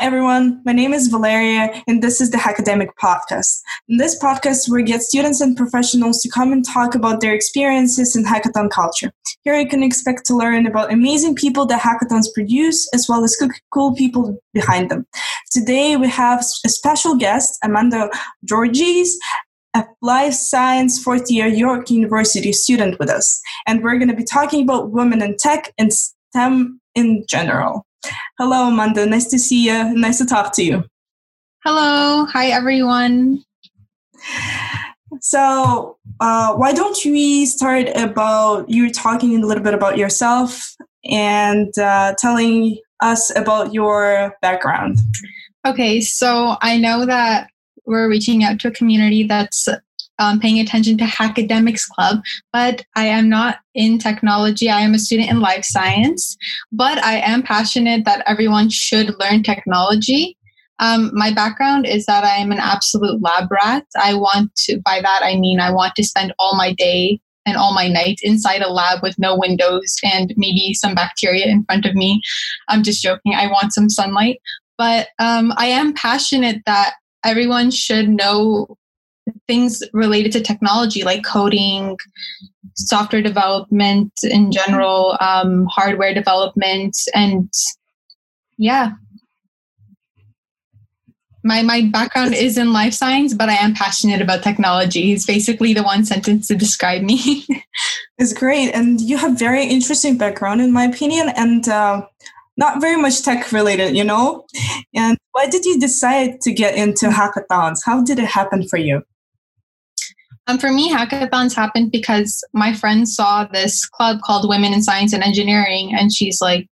everyone. My name is Valeria, and this is the Hackademic Podcast. In this podcast, we get students and professionals to come and talk about their experiences in hackathon culture. Here, you can expect to learn about amazing people that hackathons produce, as well as cool people behind them. Today, we have a special guest, Amanda Georges, a life science fourth year York University student with us. And we're going to be talking about women in tech and STEM in general. Hello, Amanda. Nice to see you. Nice to talk to you. Hello. Hi, everyone. So, uh, why don't we start about you talking a little bit about yourself and uh, telling us about your background? Okay, so I know that we're reaching out to a community that's um, paying attention to Hackademics Club, but I am not in technology. I am a student in life science, but I am passionate that everyone should learn technology. Um, my background is that I am an absolute lab rat. I want to, by that I mean, I want to spend all my day and all my night inside a lab with no windows and maybe some bacteria in front of me. I'm just joking. I want some sunlight. But um, I am passionate that everyone should know things related to technology like coding, software development in general, um, hardware development, and yeah. My my background is in life science, but I am passionate about technology. It's basically the one sentence to describe me. it's great, and you have very interesting background, in my opinion, and. Uh, not very much tech related, you know? And why did you decide to get into hackathons? How did it happen for you? Um, for me, hackathons happened because my friend saw this club called Women in Science and Engineering, and she's like,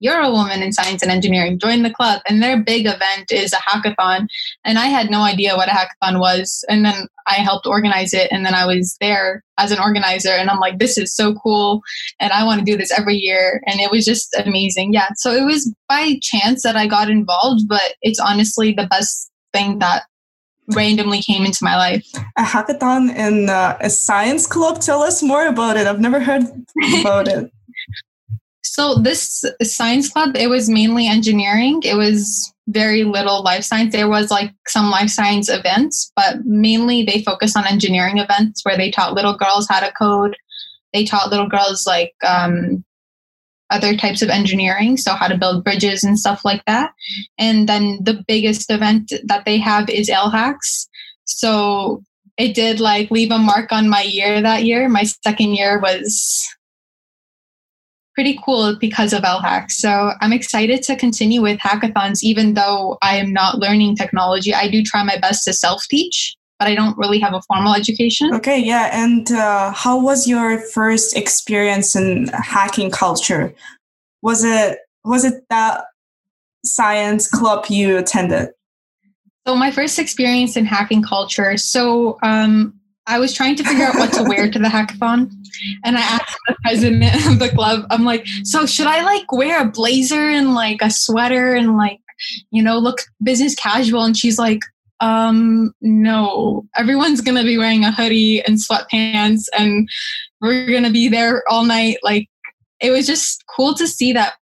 You're a woman in science and engineering, join the club. And their big event is a hackathon. And I had no idea what a hackathon was. And then I helped organize it, and then I was there as an organizer, and I'm like, This is so cool, and I want to do this every year. And it was just amazing. Yeah. So it was by chance that I got involved, but it's honestly the best thing that randomly came into my life. A hackathon in uh, a science club. Tell us more about it. I've never heard about it. So this science club, it was mainly engineering. It was very little life science. There was like some life science events, but mainly they focused on engineering events where they taught little girls how to code. They taught little girls like um, other types of engineering, so how to build bridges and stuff like that. And then the biggest event that they have is Elle Hacks. So it did like leave a mark on my year that year. My second year was pretty cool because of Elle Hacks. So I'm excited to continue with hackathons, even though I am not learning technology. I do try my best to self teach but I don't really have a formal education. Okay, yeah. And uh, how was your first experience in hacking culture? Was it was it that science club you attended? So my first experience in hacking culture. So um, I was trying to figure out what to wear to the hackathon, and I asked the president of the club. I'm like, so should I like wear a blazer and like a sweater and like you know look business casual? And she's like, um no everyone's gonna be wearing a hoodie and sweatpants and we're gonna be there all night like it was just cool to see that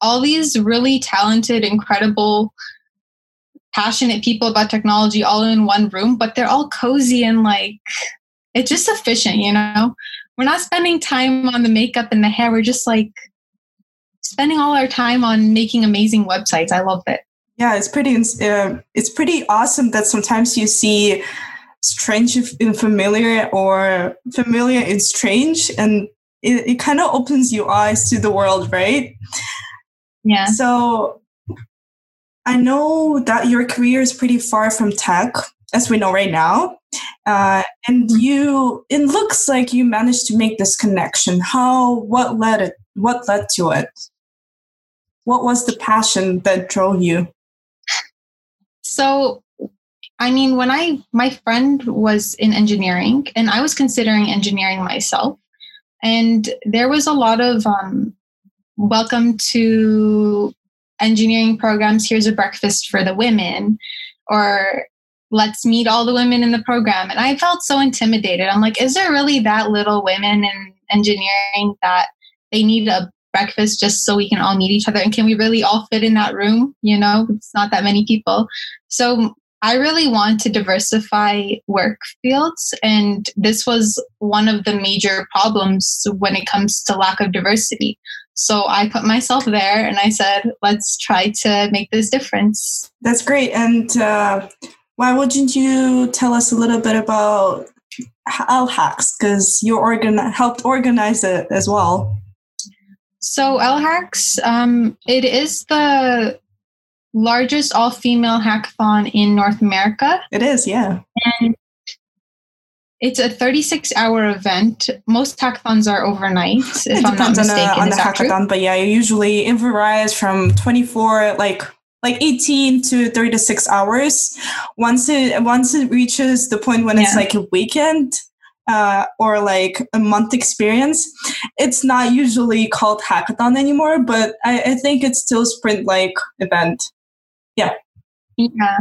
all these really talented incredible passionate people about technology all in one room but they're all cozy and like it's just efficient you know we're not spending time on the makeup and the hair we're just like spending all our time on making amazing websites i love it yeah, it's pretty. Uh, it's pretty awesome that sometimes you see strange and familiar, or familiar and strange, and it, it kind of opens your eyes to the world, right? Yeah. So I know that your career is pretty far from tech, as we know right now. Uh, and mm-hmm. you, it looks like you managed to make this connection. How? What led it? What led to it? What was the passion that drove you? So, I mean, when I, my friend was in engineering and I was considering engineering myself, and there was a lot of um, welcome to engineering programs. Here's a breakfast for the women, or let's meet all the women in the program. And I felt so intimidated. I'm like, is there really that little women in engineering that they need a breakfast just so we can all meet each other and can we really all fit in that room you know it's not that many people so i really want to diversify work fields and this was one of the major problems when it comes to lack of diversity so i put myself there and i said let's try to make this difference that's great and uh, why wouldn't you tell us a little bit about Elle Hacks because you organ- helped organize it as well. So Elle Hacks, um, it is the largest all-female hackathon in North America. It is, yeah. And it's a 36-hour event. Most hackathons are overnight, if it I'm not mistaken. On, a, on the hackathon, true? but yeah, usually it varies from 24, like like 18 to 36 hours once it once it reaches the point when yeah. it's like a weekend uh, or like a month experience it's not usually called hackathon anymore but i, I think it's still sprint like event yeah yeah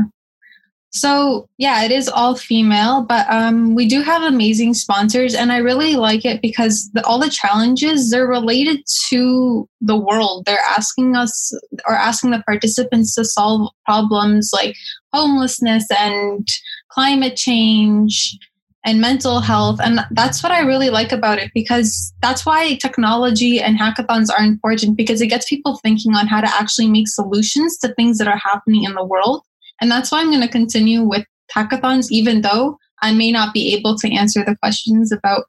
so yeah, it is all female, but um, we do have amazing sponsors, and I really like it because the, all the challenges they're related to the world. They're asking us or asking the participants to solve problems like homelessness and climate change and mental health, and that's what I really like about it because that's why technology and hackathons are important because it gets people thinking on how to actually make solutions to things that are happening in the world and that's why I'm going to continue with hackathons, even though I may not be able to answer the questions about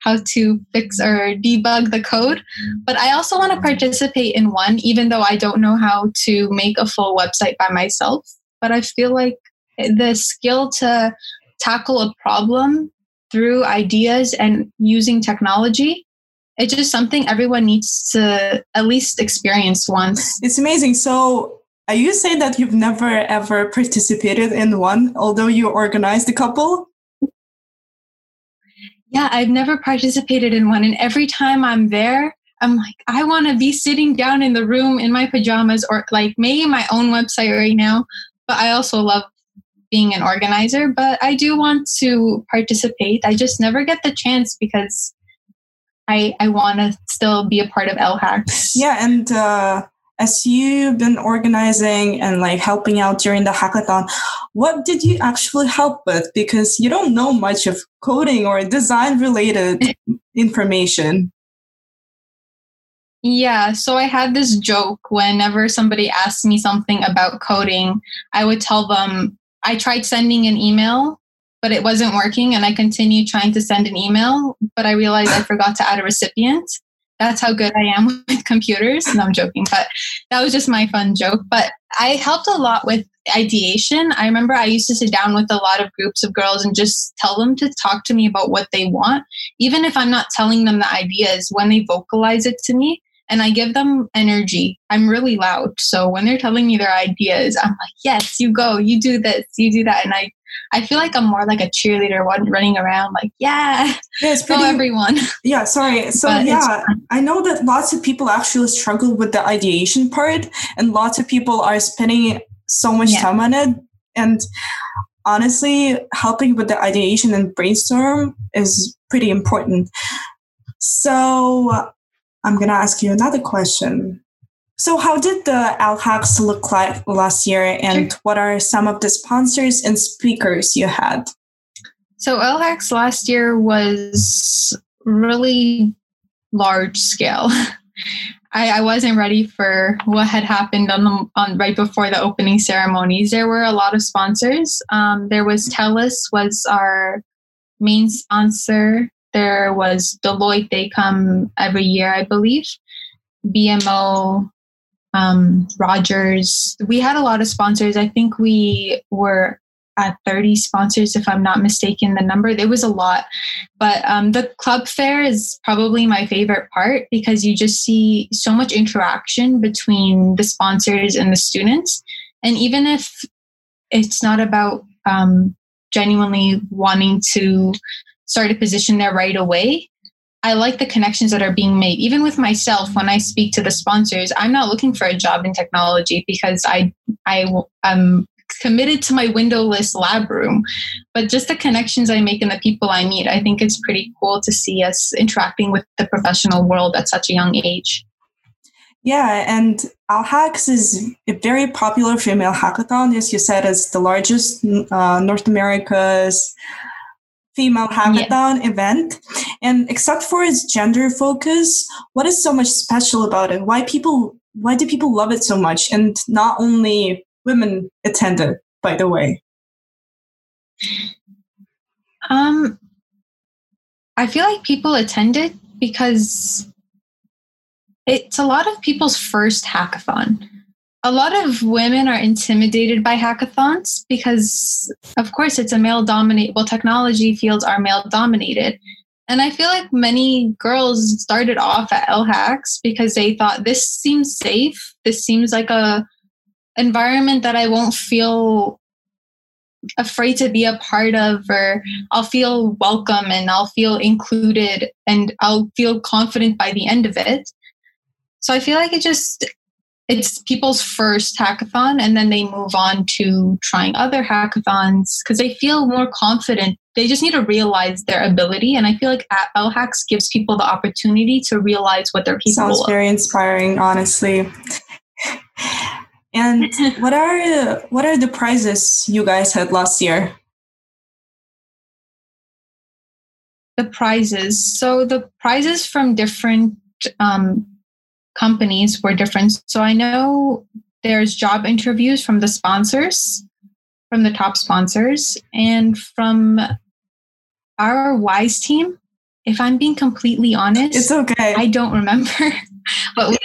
how to fix or debug the code. But I also want to participate in one, even though I don't know how to make a full website by myself. But I feel like the skill to tackle a problem through ideas and using technology it's just something everyone needs to at least experience once. It's amazing. So you saying that you've never ever participated in one, although you organized a couple? Yeah, I've never participated in one. And every time I'm there, I'm like, I want to be sitting down in the room in my pajamas or like maybe my own website right now. But I also love being an organizer. But I do want to participate. I just never get the chance because I I want to still be a part of Elle Hacks. Yeah, and uh, as you've been organizing and like helping out during the hackathon, what did you actually help with? Because you don't know much of coding or design related information. Yeah, so I had this joke whenever somebody asked me something about coding, I would tell them I tried sending an email, but it wasn't working. And I continued trying to send an email, but I realized I forgot to add a recipient that's how good I am with computers. No, I'm joking, but that was just my fun joke. But I helped a lot with ideation. I remember I used to sit down with a lot of groups of girls and just tell them to talk to me about what they want. Even if I'm not telling them the ideas, when they vocalize it to me, and I give them energy. I'm really loud. So when they're telling me their ideas, I'm like, yes, you go, you do this, you do that. And I I feel like I'm more like a cheerleader one running around like, yeah, yeah it's pretty, everyone. Yeah, sorry. So but yeah, I know that lots of people actually struggle with the ideation part and lots of people are spending so much yeah. time on it. And honestly, helping with the ideation and brainstorm is pretty important. So I'm going to ask you another question. So, how did the Elle Hacks look like last year, and sure. what are some of the sponsors and speakers you had? So, Elle Hacks last year was really large scale. I, I, wasn't ready for what had happened on the on right before the opening ceremonies. There were a lot of sponsors. Um, there was TELUS was our main sponsor. There was Deloitte. They come every year, I believe. BMO, um, Rogers. We had a lot of sponsors. I think we were at 30 sponsors, if I'm not mistaken, the number. It was a lot. But um, the club fair is probably my favorite part because you just see so much interaction between the sponsors and the students. And even if it's not about um, genuinely wanting to start a position there right away, I like the connections that are being made. Even with myself, when I speak to the sponsors, I'm not looking for a job in technology because I I am committed to my windowless lab room. But just the connections I make and the people I meet, I think it's pretty cool to see us interacting with the professional world at such a young age. Yeah, and Elle Hacks is a very popular female hackathon, as you said, it's the largest uh, North America's female hackathon yeah. event. And except for its gender focus, what is so much special about it? Why people why do people love it so much? And not only women attended, by the way. Um I feel like people attended because it's a lot of people's first hackathon. A lot of women are intimidated by hackathons because, of course, it's a male dominated, well, technology fields are male dominated. And I feel like many girls started off at Elle Hacks because they thought this seems safe. This seems like a environment that I won't feel afraid to be a part of or I'll feel welcome and I'll feel included and I'll feel confident by the end of it. So I feel like it just it's people's first hackathon and then they move on to trying other hackathons because they feel more confident. They just need to realize their ability. And I feel like at Elle Hacks gives people the opportunity to realize what they're capable Sounds very inspiring, honestly. And what are what are the prizes you guys had last year? The prizes. So the prizes from different um, companies were different. So I know there's job interviews from the sponsors, from the top sponsors, and from our WISE team. If I'm being completely honest, it's okay. I don't remember. but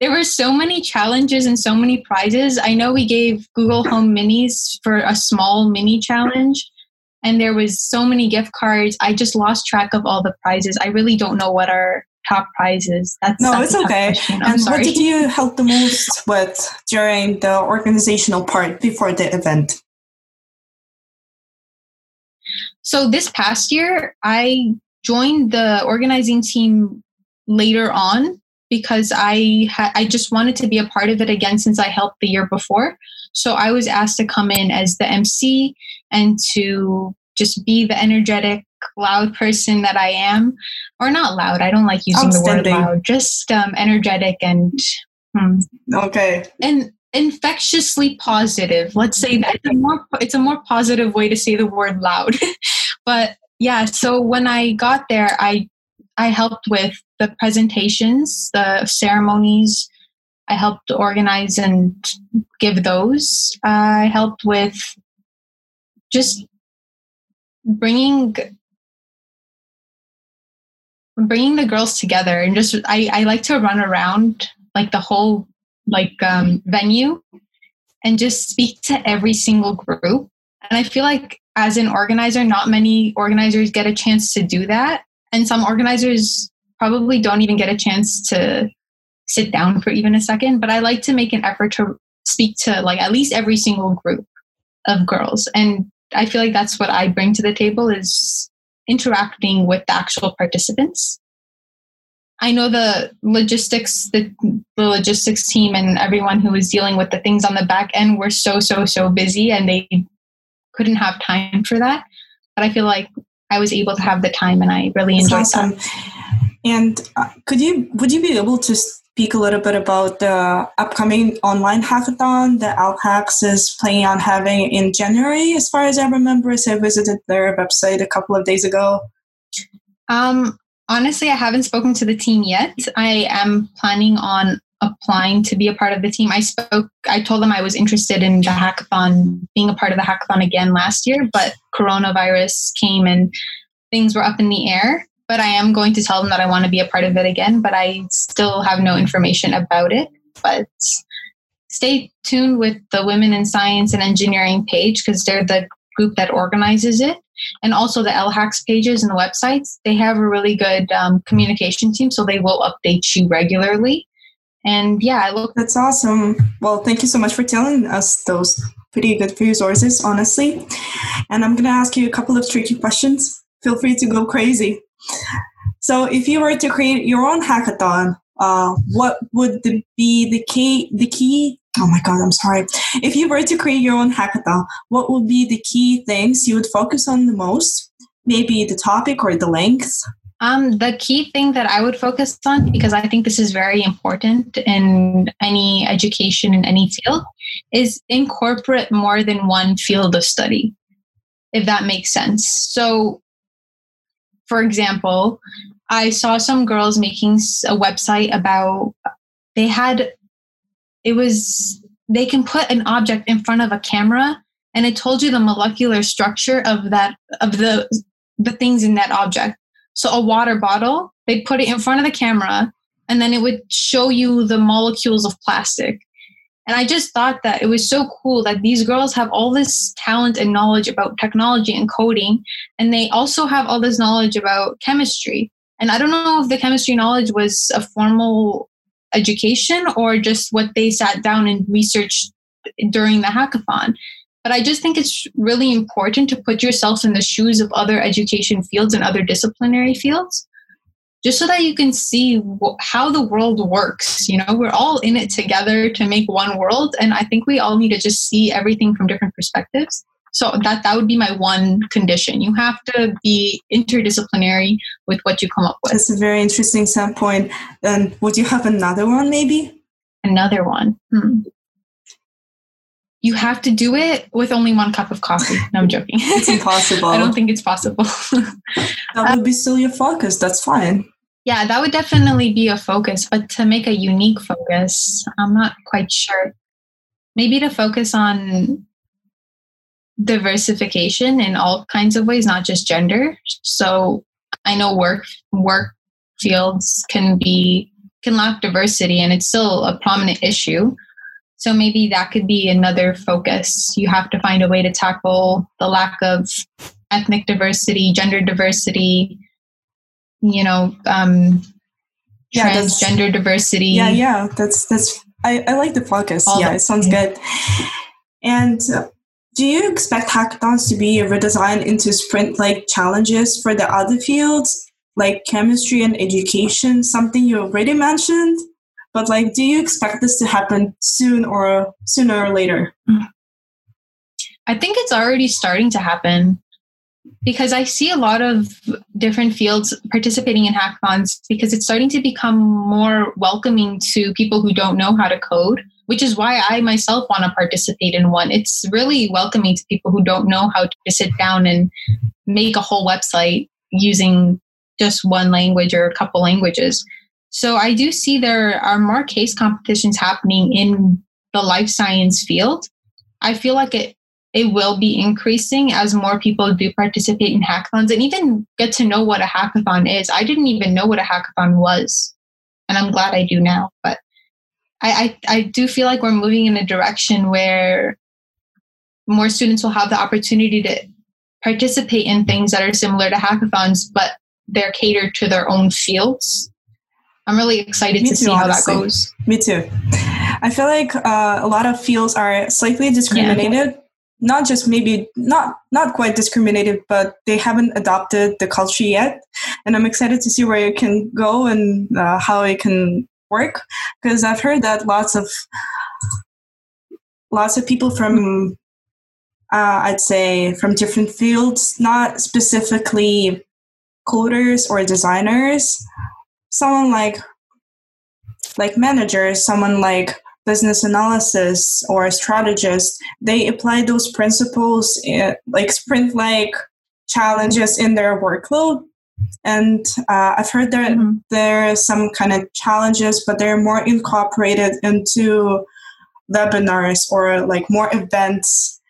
there were so many challenges and so many prizes. I know we gave Google Home Minis for a small mini challenge and there was so many gift cards. I just lost track of all the prizes. I really don't know what our top prizes. That's no, it's okay. And sorry. what did you help the most with during the organizational part before the event? So this past year, I joined the organizing team later on because I ha- I just wanted to be a part of it again since I helped the year before. So I was asked to come in as the MC and to just be the energetic loud person that I am, or not loud. I don't like using the word loud. Just um, energetic and hmm. okay, and infectiously positive. Let's say that it's a more it's a more positive way to say the word loud. but yeah, so when I got there, I I helped with the presentations, the ceremonies. I helped organize and give those. I helped with just bringing bringing the girls together and just I, I like to run around like the whole like um, venue and just speak to every single group. And i feel like as an organizer not many organizers get a chance to do that. And some organizers probably don't even get a chance to sit down for even a second but i like to make an effort to speak to like at least every single group of girls. And i feel like that's what i bring to the table is interacting with the actual participants. I know the logistics, the, the logistics team and everyone who was dealing with the things on the back end were so, so, so busy and they couldn't have time for that. But I feel like I was able to have the time and I really enjoyed awesome. that. And uh, could you, would you be able to speak a little bit about the upcoming online hackathon that Elle Hacks is planning on having in January, as far as I remember, as I visited their website a couple of days ago. Um, honestly, I haven't spoken to the team yet. I am planning on applying to be a part of the team. I spoke, I told them I was interested in the hackathon, being a part of the hackathon again last year, but coronavirus came and things were up in the air but I am going to tell them that I want to be a part of it again, but I still have no information about it. But stay tuned with the Women in Science and Engineering page because they're the group that organizes it. And also the Elle Hacks pages and the websites. They have a really good um, communication team, so they will update you regularly. And yeah, I look. That's awesome. Well, thank you so much for telling us those pretty good resources, honestly. And I'm going to ask you a couple of tricky questions. Feel free to go crazy. So, if you were to create your own hackathon, uh, what would the, be the key? The key. Oh my God, I'm sorry. If you were to create your own hackathon, what would be the key things you would focus on the most? Maybe the topic or the length. Um, the key thing that I would focus on, because I think this is very important in any education in any field, is incorporate more than one field of study, if that makes sense. So, for example, I saw some girls making a website about they had it was they can put an object in front of a camera and it told you the molecular structure of that of the the things in that object. So a water bottle they put it in front of the camera and then it would show you the molecules of plastic and i just thought that it was so cool that these girls have all this talent and knowledge about technology and coding and they also have all this knowledge about chemistry and i don't know if the chemistry knowledge was a formal education or just what they sat down and researched during the hackathon. But I just think it's really important to put yourself in the shoes of other education fields and other disciplinary fields, just so that you can see wh- how the world works. You know, we're all in it together to make one world. And I think we all need to just see everything from different perspectives. So that that would be my one condition. You have to be interdisciplinary with what you come up with. That's a very interesting standpoint. And would you have another one, maybe? Another one. Hmm. You have to do it with only one cup of coffee. No, I'm joking. It's impossible. I don't think it's possible. that would be still your focus. That's fine. Yeah, that would definitely be a focus. But to make a unique focus, I'm not quite sure. Maybe to focus on diversification in all kinds of ways, not just gender. So I know work work fields can be can lack diversity and it's still a prominent issue. So maybe that could be another focus. You have to find a way to tackle the lack of ethnic diversity, gender diversity, you know, um, yeah, transgender diversity. Yeah, yeah, that's that's. I, I like the focus. All yeah, it sounds good. And uh, do you expect hackathons to be redesigned into sprint like challenges for the other fields, like chemistry and education, something you already mentioned? But like, do you expect this to happen soon or sooner or later? I think it's already starting to happen because I see a lot of different fields participating in hackathons because it's starting to become more welcoming to people who don't know how to code which is why I myself want to participate in one. It's really welcoming to people who don't know how to sit down and make a whole website using just one language or a couple languages. So I do see there are more case competitions happening in the life science field. I feel like it it will be increasing as more people do participate in hackathons and even get to know what a hackathon is. I didn't even know what a hackathon was. And I'm glad I do now. But I, I, I do feel like we're moving in a direction where more students will have the opportunity to participate in things that are similar to hackathons, but they're catered to their own fields. I'm really excited Me to too, see how honestly. that goes. Me too. I feel like uh, a lot of fields are slightly discriminated. Yeah. Not just maybe not not quite discriminated, but they haven't adopted the culture yet. And I'm excited to see where it can go and uh, how it can work because I've heard that lots of lots of people from uh, I'd say from different fields, not specifically coders or designers, someone like like managers, someone like business analysis or strategist, they apply those principles in, like sprint like challenges in their workload and uh, I've heard that mm-hmm. there are some kind of challenges, but they're more incorporated into webinars or like more events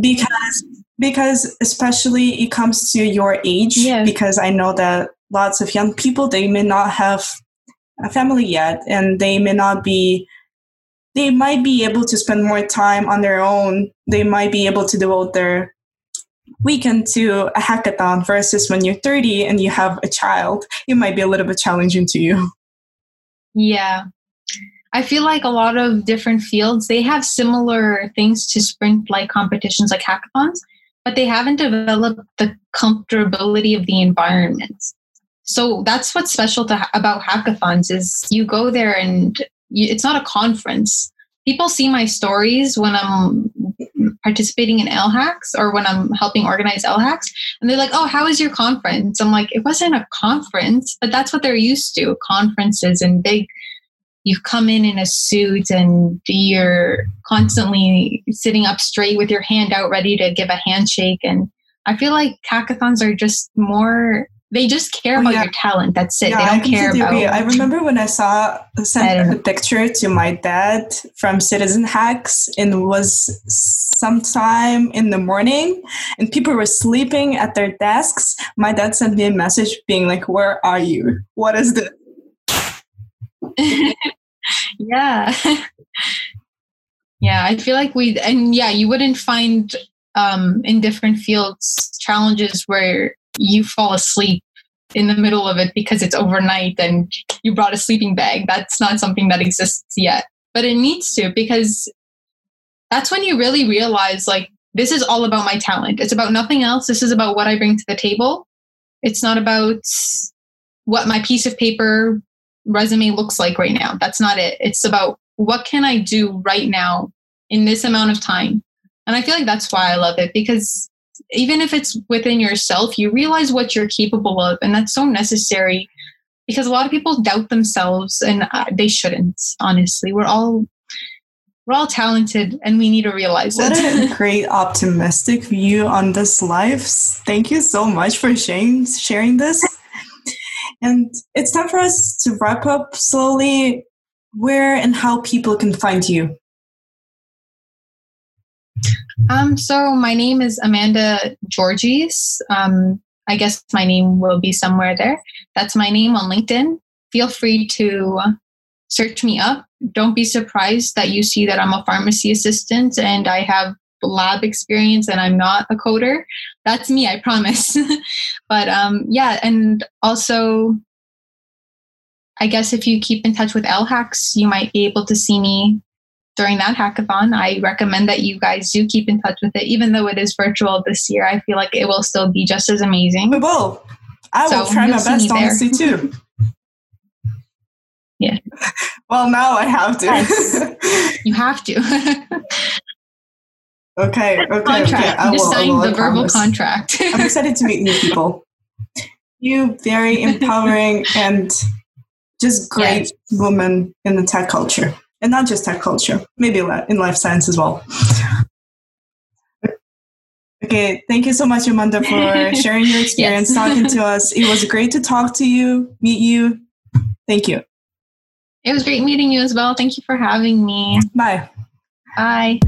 because because especially it comes to your age yeah. because I know that lots of young people they may not have a family yet and they may not be they might be able to spend more time on their own they might be able to devote their weekend to a hackathon versus when you're 30 and you have a child, it might be a little bit challenging to you. Yeah. I feel like a lot of different fields, they have similar things to sprint like competitions like hackathons, but they haven't developed the comfortability of the environment. So that's what's special to, about hackathons is you go there and it's not a conference. people see my stories when I'm participating in Elle Hacks or when I'm helping organize Elle Hacks, and they're like, "Oh, how was your conference?" I'm like, "It wasn't a conference, but that's what they're used to: conferences and big." You come in in a suit and you're constantly sitting up straight with your hand out, ready to give a handshake. And I feel like hackathons are just more they just care oh, about yeah. your talent. That's it. Yeah, they don't care about. I remember when I saw sent a picture to my dad from Citizen Hacks, and it was sometime in the morning, and people were sleeping at their desks. My dad sent me a message being like, "Where are you? What is this?" yeah, yeah. I feel like we and yeah, you wouldn't find um, in different fields challenges where you fall asleep in the middle of it because it's overnight and you brought a sleeping bag. That's not something that exists yet, but it needs to because that's when you really realize like, this is all about my talent. It's about nothing else. This is about what I bring to the table. It's not about what my piece of paper resume looks like right now. That's not it. It's about what can I do right now in this amount of time. And I feel like that's why I love it because even if it's within yourself, you realize what you're capable of. And that's so necessary because a lot of people doubt themselves and uh, they shouldn't, honestly. We're all. We're all talented and we need to realize what it. What a great optimistic view on this life. Thank you so much for sharing sharing this. And it's time for us to wrap up slowly where and how people can find you. Um, so my name is Amanda Georges. Um, I guess my name will be somewhere there. That's my name on LinkedIn. Feel free to search me up. Don't be surprised that you see that I'm a pharmacy assistant and I have lab experience and I'm not a coder. That's me, I promise. but um, yeah, and also, I guess if you keep in touch with Elle Hacks, you might be able to see me during that hackathon. I recommend that you guys do keep in touch with it, even though it is virtual this year. I feel like it will still be just as amazing. We will. I will try my best, honestly, too. yeah. Well, now I have to. Yes. you have to. okay. Okay. Contract. Okay. I just signed the verbal contract. I'm excited to meet new people. You very empowering and just great yes. woman in the tech culture and not just tech culture, maybe in life science as well. Okay, thank you so much, Amanda, for sharing your experience, yes. talking to us. It was great to talk to you, meet you. Thank you. It was great meeting you as well. Thank you for having me. Bye. Bye.